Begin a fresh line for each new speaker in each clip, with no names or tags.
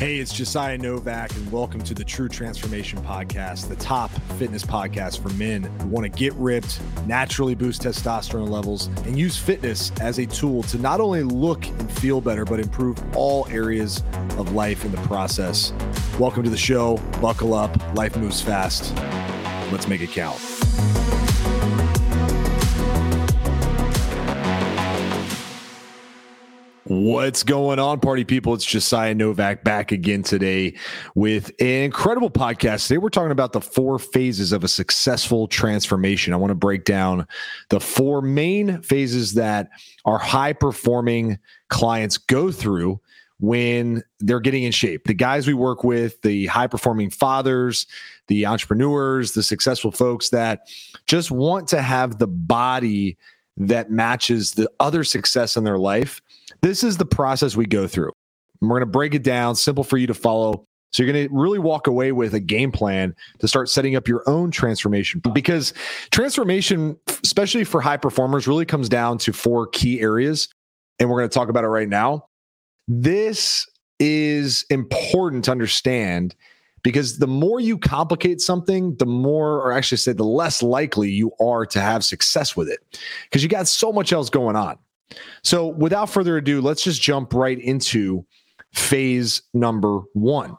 Hey, it's Josiah Novak, and welcome to the True Transformation Podcast, the top fitness podcast for men who want to get ripped, naturally boost testosterone levels, and use fitness as a tool to not only look and feel better, but improve all areas of life in the process. Welcome to the show. Buckle up. Life moves fast. Let's make it count. What's going on, party people? It's Josiah Novak back again today with an incredible podcast. Today, we're talking about the four phases of a successful transformation. I want to break down the four main phases that our high performing clients go through when they're getting in shape. The guys we work with, the high performing fathers, the entrepreneurs, the successful folks that just want to have the body that matches the other success in their life this is the process we go through. We're going to break it down, simple for you to follow. So you're going to really walk away with a game plan to start setting up your own transformation because transformation, especially for high performers, really comes down to four key areas. And we're going to talk about it right now. This is important to understand because the more you complicate something, the more, or actually say, the less likely you are to have success with it because you got so much else going on. So, without further ado, let's just jump right into phase number one.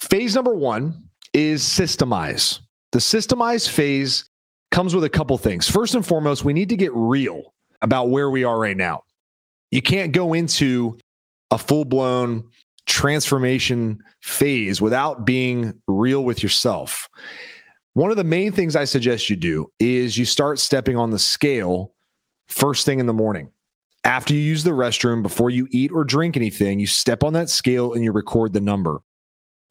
Phase number one is systemize. The systemize phase comes with a couple things. First and foremost, we need to get real about where we are right now. You can't go into a full blown transformation phase without being real with yourself. One of the main things I suggest you do is you start stepping on the scale first thing in the morning after you use the restroom, before you eat or drink anything, you step on that scale and you record the number.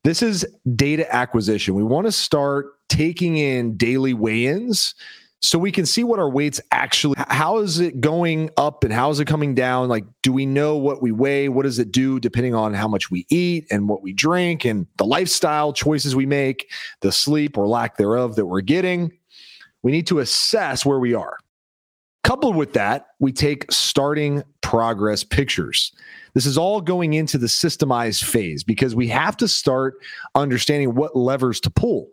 This is data acquisition. We want to start taking in daily weigh ins so we can see what our weights actually how is it going up and how is it coming down like do we know what we weigh what does it do depending on how much we eat and what we drink and the lifestyle choices we make the sleep or lack thereof that we're getting we need to assess where we are Coupled with that, we take starting progress pictures. This is all going into the systemized phase because we have to start understanding what levers to pull.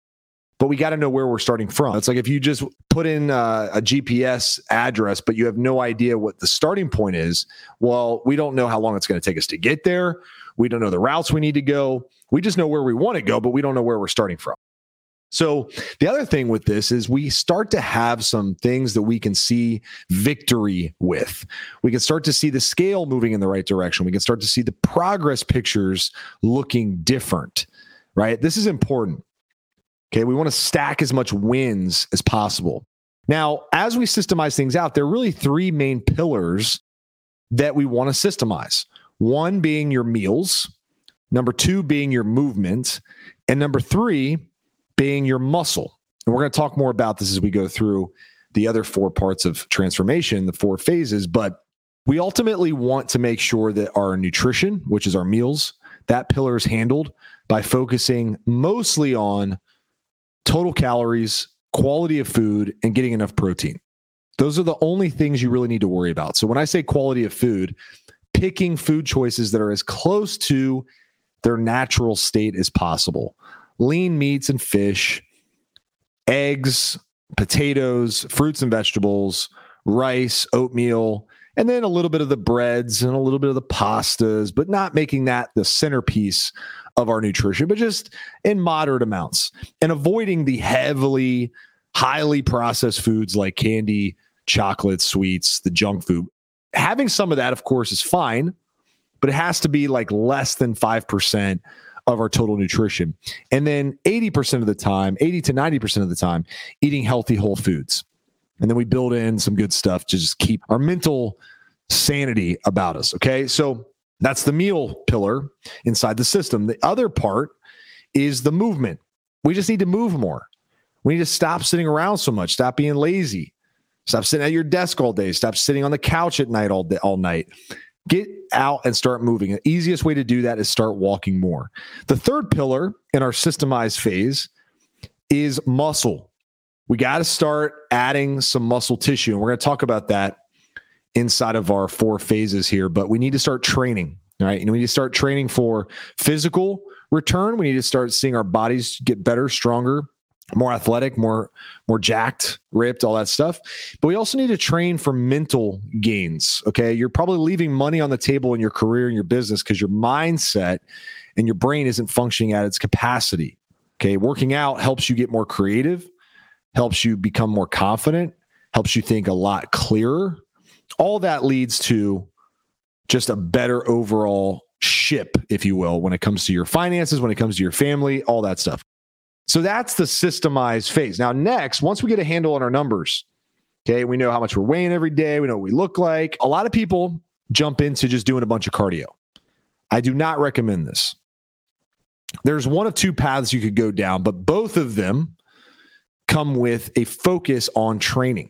But we got to know where we're starting from. It's like if you just put in uh, a, a GPS address, but you have no idea what the starting point is. Well, we don't know how long it's going to take us to get there. We don't know the routes we need to go. We just know where we want to go, but we don't know where we're starting from. So the other thing with this is we start to have some things that we can see victory with. We can start to see the scale moving in the right direction. We can start to see the progress pictures looking different, right? This is important. Okay. We want to stack as much wins as possible. Now, as we systemize things out, there are really three main pillars that we want to systemize. One being your meals, number two being your movement, and number three being your muscle. And we're going to talk more about this as we go through the other four parts of transformation, the four phases. But we ultimately want to make sure that our nutrition, which is our meals, that pillar is handled by focusing mostly on total calories, quality of food, and getting enough protein. Those are the only things you really need to worry about. So when I say quality of food, picking food choices that are as close to their natural state as possible lean meats and fish, eggs, potatoes, fruits and vegetables, rice, oatmeal, and then a little bit of the breads and a little bit of the pastas, but not making that the centerpiece of our nutrition, but just in moderate amounts and avoiding the heavily, highly processed foods like candy, chocolate, sweets, the junk food. Having some of that, of course, is fine, but it has to be like less than 5% of our total nutrition. And then 80% of the time, 80 to 90% of the time, eating healthy whole foods. And then we build in some good stuff to just keep our mental sanity about us. Okay. So that's the meal pillar inside the system. The other part is the movement. We just need to move more. We need to stop sitting around so much, stop being lazy. Stop sitting at your desk all day. Stop sitting on the couch at night all day, all night. Get out and start moving. The easiest way to do that is start walking more. The third pillar in our systemized phase is muscle. We got to start adding some muscle tissue. And we're going to talk about that inside of our four phases here, but we need to start training. right? And we need to start training for physical return. We need to start seeing our bodies get better, stronger, more athletic, more more jacked, ripped, all that stuff. But we also need to train for mental gains. Okay, you're probably leaving money on the table in your career and your business because your mindset and your brain isn't functioning at its capacity. Okay, working out helps you get more creative, helps you become more confident, helps you think a lot clearer. All that leads to just a better overall ship, if you will, when it comes to your finances, when it comes to your family, all that stuff. So that's the systemized phase. Now, next, once we get a handle on our numbers, okay, we know how much we're weighing every day, we know what we look like. A lot of people jump into just doing a bunch of cardio. I do not recommend this. There's one of two paths you could go down, but both of them come with a focus on training.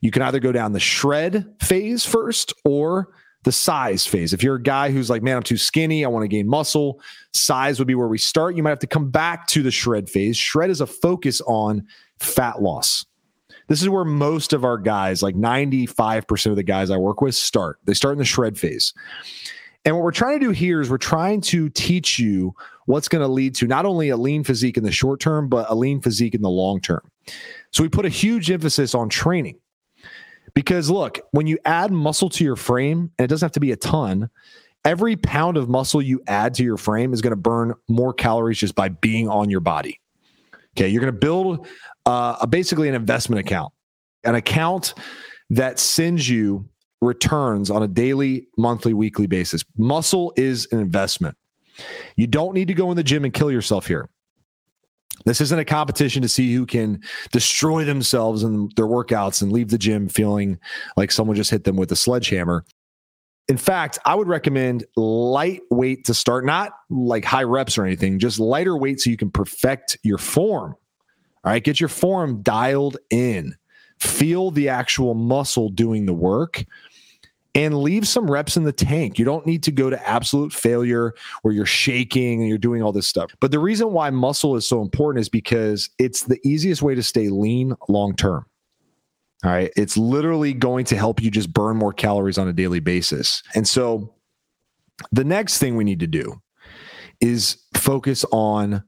You can either go down the shred phase first or the size phase. If you're a guy who's like, man, I'm too skinny, I want to gain muscle, size would be where we start. You might have to come back to the shred phase. Shred is a focus on fat loss. This is where most of our guys, like 95% of the guys I work with, start. They start in the shred phase. And what we're trying to do here is we're trying to teach you what's going to lead to not only a lean physique in the short term, but a lean physique in the long term. So we put a huge emphasis on training. Because look, when you add muscle to your frame, and it doesn't have to be a ton, every pound of muscle you add to your frame is going to burn more calories just by being on your body. Okay, you're going to build uh, a, basically an investment account, an account that sends you returns on a daily, monthly, weekly basis. Muscle is an investment. You don't need to go in the gym and kill yourself here. This isn't a competition to see who can destroy themselves in their workouts and leave the gym feeling like someone just hit them with a sledgehammer. In fact, I would recommend lightweight to start, not like high reps or anything, just lighter weight so you can perfect your form. All right, get your form dialed in. Feel the actual muscle doing the work and leave some reps in the tank. You don't need to go to absolute failure where you're shaking and you're doing all this stuff. But the reason why muscle is so important is because it's the easiest way to stay lean long term. All right. It's literally going to help you just burn more calories on a daily basis. And so the next thing we need to do is focus on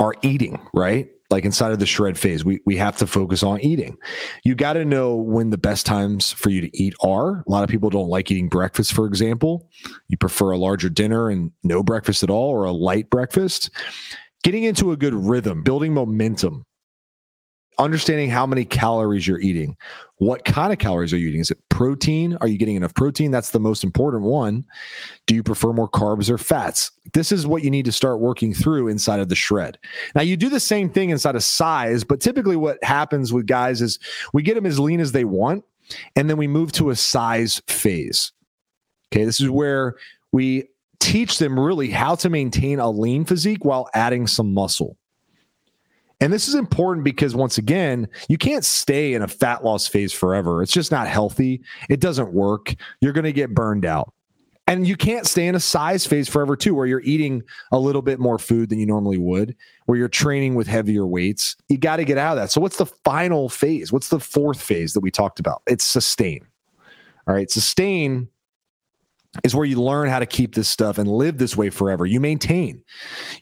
our eating, right? Like inside of the shred phase, we, we have to focus on eating. You got to know when the best times for you to eat are. A lot of people don't like eating breakfast, for example. You prefer a larger dinner and no breakfast at all, or a light breakfast. Getting into a good rhythm, building momentum understanding how many calories you're eating. What kind of calories are you eating? Is it protein? Are you getting enough protein? That's the most important one. Do you prefer more carbs or fats? This is what you need to start working through inside of the shred. Now, you do the same thing inside of size, but typically what happens with guys is we get them as lean as they want, and then we move to a size phase. Okay, this is where we teach them really how to maintain a lean physique while adding some muscle. And this is important because once again, you can't stay in a fat loss phase forever. It's just not healthy. It doesn't work. You're going to get burned out. And you can't stay in a size phase forever too, where you're eating a little bit more food than you normally would, where you're training with heavier weights. You got to get out of that. So, what's the final phase? What's the fourth phase that we talked about? It's sustain. All right. Sustain is where you learn how to keep this stuff and live this way forever. You maintain.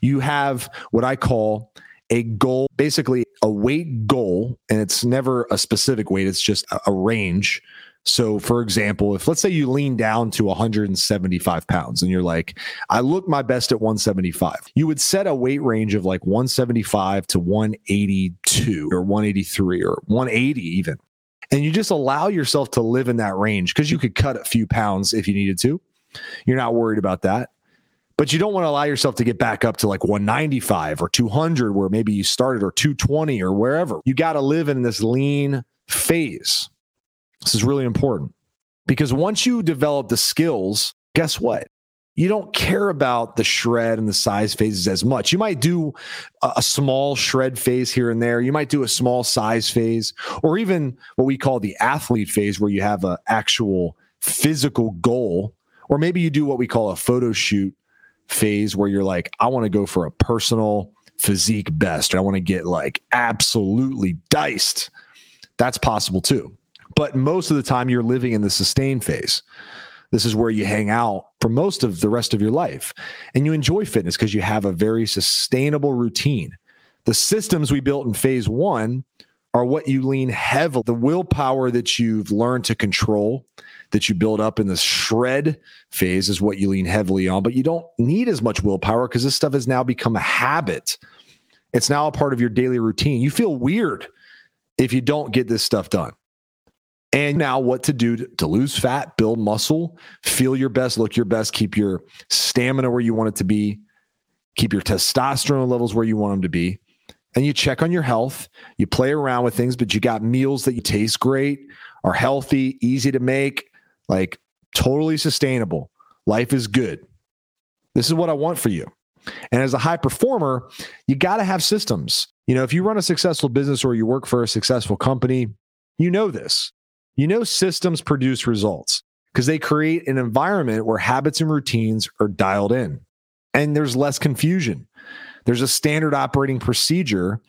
You have what I call a goal, basically a weight goal, and it's never a specific weight, it's just a, range. So, for example, if let's say you lean down to 175 pounds and you're like, I look my best at 175, you would set a weight range of like 175 to 182 or 183 or 180 even. And you just allow yourself to live in that range because you could cut a few pounds if you needed to. You're not worried about that but you don't want to allow yourself to get back up to like 195 or 200 where maybe you started or 220 or wherever. You got to live in this lean phase. This is really important because once you develop the skills, guess what? You don't care about the shred and the size phases as much. You might do a small shred phase here and there. You might do a small size phase, or even what we call the athlete phase, where you have an actual physical goal. Or maybe you do what we call a photo shoot phase where you're like, I want to go for a personal physique best. I want to get like absolutely diced. That's possible too. But most of the time, you're living in the sustain phase. this is where you hang out for most of the rest of your life. And you enjoy fitness because you have a very sustainable routine. The systems we built in phase one are what you lean heavily, the willpower that you've learned to control, that you build up in the shred phase is what you lean heavily on, but you don't need as much willpower because this stuff has now become a habit. It's now a part of your daily routine. You feel weird if you don't get this stuff done. And now, what to do to, to, lose fat, build muscle, feel your best, look your best, keep your stamina where you want it to be, keep your testosterone levels where you want them to be. And you check on your health, you play around with things, but you got meals that you taste great, are healthy, easy to make, like totally sustainable. Life is good. This is what I want for you. And as a high performer, you got to have systems. You know, if you run a successful business or you work for a successful company, you know this. You know, systems produce results because they create an environment where habits and routines are dialed in and there's less confusion. There's a standard operating procedure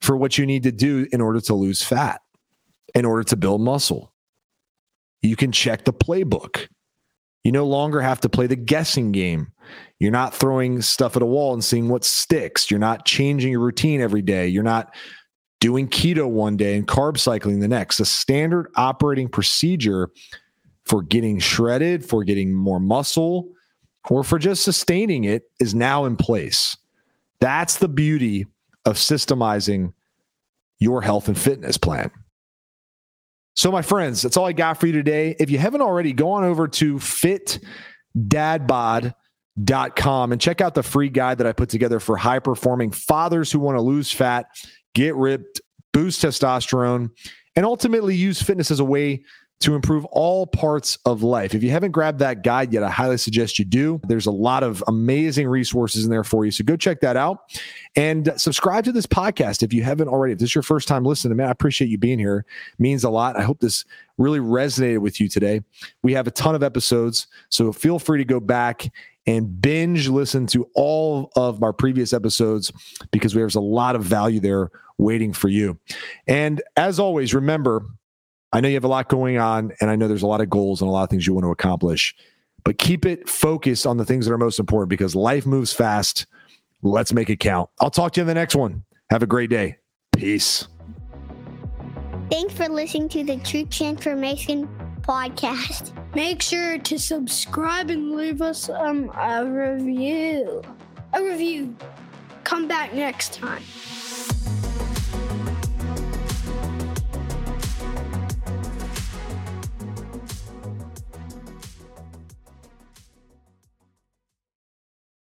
for what you need to do in order to lose fat, in order to build muscle. You can check the playbook. You no longer have to play the guessing game. You're not throwing stuff at a wall and seeing what sticks. You're not changing your routine every day. You're not doing keto one day and carb cycling the next. The standard operating procedure for getting shredded, for getting more muscle, or for just sustaining it is now in place. That's the beauty of systemizing your health and fitness plan. So, my friends, that's all I got for you today. If you haven't already, go on over to fitdadbod.com and check out the free guide that I put together for high performing fathers who want to lose fat get ripped, boost testosterone, and ultimately use fitness as a way to improve all parts of life. If you haven't grabbed that guide yet, I highly suggest you do. There's a lot of amazing resources in there for you. So go check that out and subscribe to this podcast if you haven't already. If this is your first time listening, man, I appreciate you being here. It means a lot. I hope this really resonated with you today. We have a ton of episodes, so feel free to go back and binge listen to all of our previous episodes because there's a lot of value there waiting for you. And as always, remember, I know you have a lot going on, and I know there's a lot of goals and a lot of things you want to accomplish, but keep it focused on the things that are most important because life moves fast. Let's make it count. I'll talk to you in the next one. Have a great day. Peace.
Thanks for listening to the True Transformation podcast.
Make sure to subscribe and leave us um, a review. A review. Come back next time.